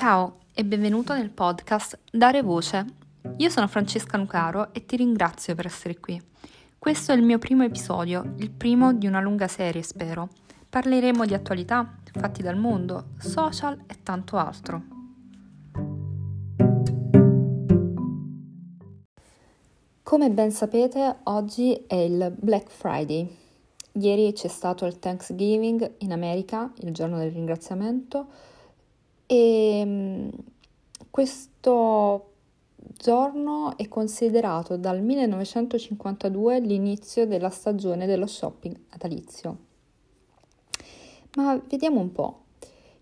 Ciao e benvenuto nel podcast Dare Voce. Io sono Francesca Nucaro e ti ringrazio per essere qui. Questo è il mio primo episodio, il primo di una lunga serie, spero. Parleremo di attualità, fatti dal mondo, social e tanto altro. Come ben sapete, oggi è il Black Friday. Ieri c'è stato il Thanksgiving in America, il giorno del ringraziamento, e mm, questo giorno è considerato dal 1952 l'inizio della stagione dello shopping natalizio. Ma vediamo un po'.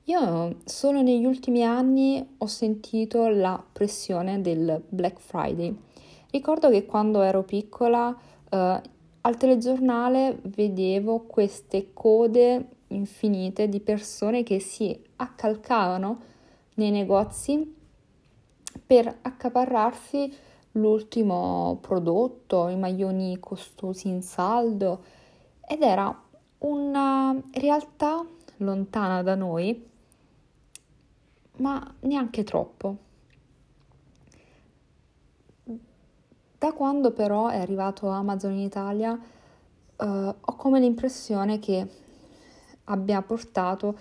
Io solo negli ultimi anni ho sentito la pressione del Black Friday. Ricordo che quando ero piccola eh, al telegiornale vedevo queste code infinite di persone che si accalcavano nei negozi per accaparrarsi l'ultimo prodotto, i maglioni costosi in saldo ed era una realtà lontana da noi, ma neanche troppo. Da quando però è arrivato Amazon in Italia, eh, ho come l'impressione che abbia portato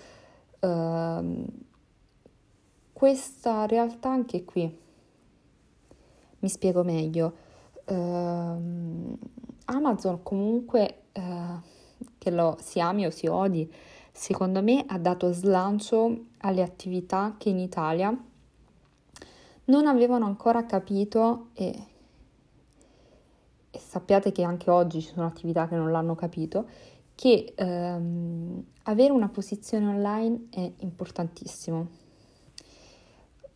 eh, questa realtà anche qui. Mi spiego meglio. Uh, Amazon comunque, uh, che lo si ami o si odi, secondo me ha dato slancio alle attività che in Italia non avevano ancora capito e, e sappiate che anche oggi ci sono attività che non l'hanno capito, che um, avere una posizione online è importantissimo.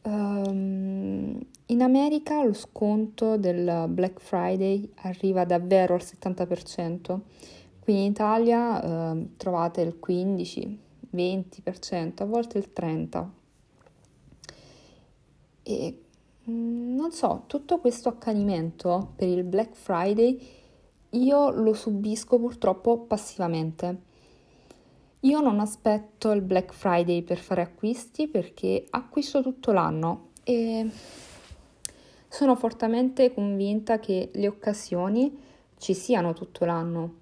Um, in America lo sconto del Black Friday arriva davvero al 70%, qui in Italia uh, trovate il 15, 20%, a volte il 30%. E mm, non so, tutto questo accanimento per il Black Friday io lo subisco purtroppo passivamente io non aspetto il Black Friday per fare acquisti perché acquisto tutto l'anno e sono fortemente convinta che le occasioni ci siano tutto l'anno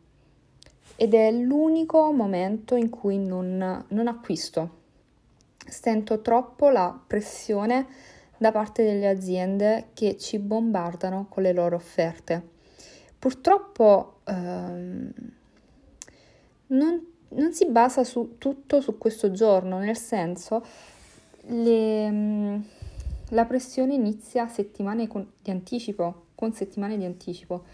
ed è l'unico momento in cui non, non acquisto. Sento troppo la pressione da parte delle aziende che ci bombardano con le loro offerte. Purtroppo ehm, non non si basa su, tutto su questo giorno, nel senso le, mm, la pressione inizia settimane con, di anticipo, con settimane di anticipo.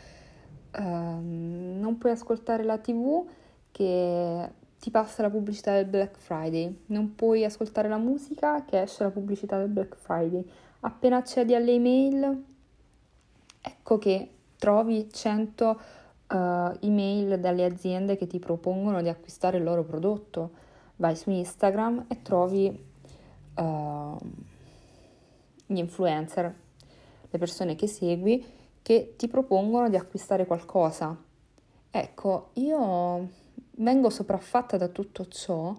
Uh, non puoi ascoltare la tv che ti passa la pubblicità del Black Friday, non puoi ascoltare la musica che esce la pubblicità del Black Friday. Appena accedi alle email, ecco che trovi 100 uh, email dalle aziende che ti propongono di acquistare il loro prodotto. Vai su Instagram e trovi uh, gli influencer, le persone che segui, che ti propongono di acquistare qualcosa. Ecco, io vengo sopraffatta da tutto ciò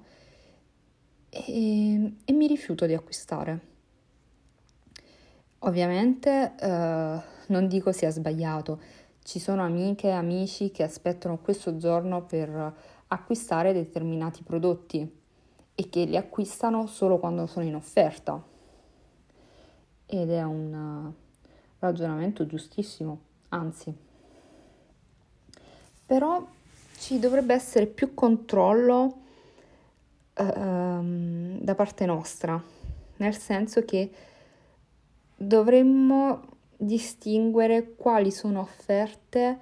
e, e mi rifiuto di acquistare. Ovviamente eh, non dico sia sbagliato, ci sono amiche e amici che aspettano questo giorno per acquistare determinati prodotti e che li acquistano solo quando sono in offerta. Ed è un ragionamento giustissimo, anzi. Però ci dovrebbe essere più controllo ehm, da parte nostra, nel senso che dovremmo distinguere quali sono offerte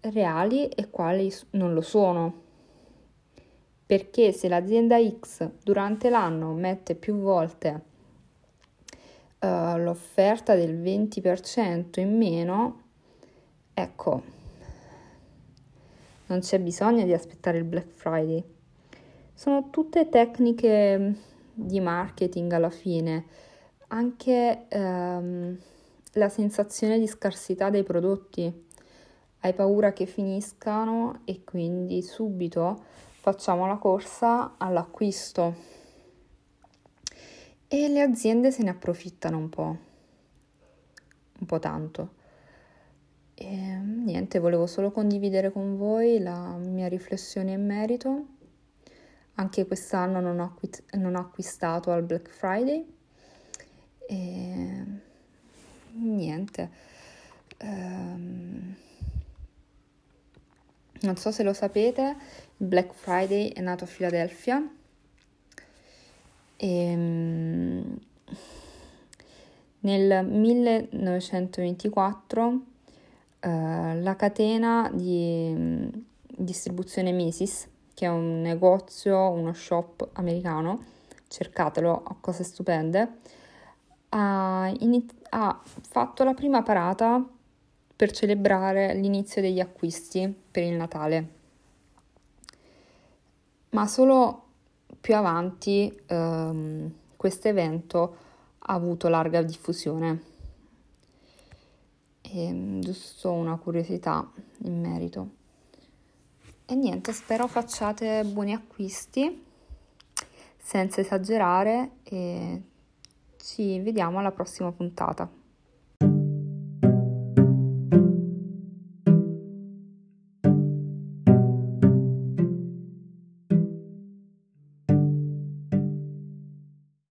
reali e quali non lo sono. Perché se l'azienda X durante l'anno mette più volte uh, l'offerta del 20% in meno, ecco, non c'è bisogno di aspettare il Black Friday. Sono tutte tecniche di marketing alla fine, anche... Um, la sensazione di scarsità dei prodotti. Hai paura che finiscano e quindi subito facciamo la corsa all'acquisto. e le aziende se ne approfittano un po', un po' tanto. E niente, volevo solo condividere con voi la mia riflessione in merito. Anche quest'anno non ho, non ho acquistato al Black Friday. E niente. Um, non so se lo sapete, Black Friday è nato a Filadelfia. E, um, nel 1924 eh, la catena di um, distribuzione Macy's, che è un negozio, uno shop americano, cercatelo, ha cose stupende, ha, iniz- ha fatto la prima parata per celebrare l'inizio degli acquisti per il Natale. Ma solo più avanti ehm, questo evento ha avuto larga diffusione. E, ehm, giusto una curiosità in merito. E niente, spero facciate buoni acquisti senza esagerare e ci vediamo alla prossima puntata.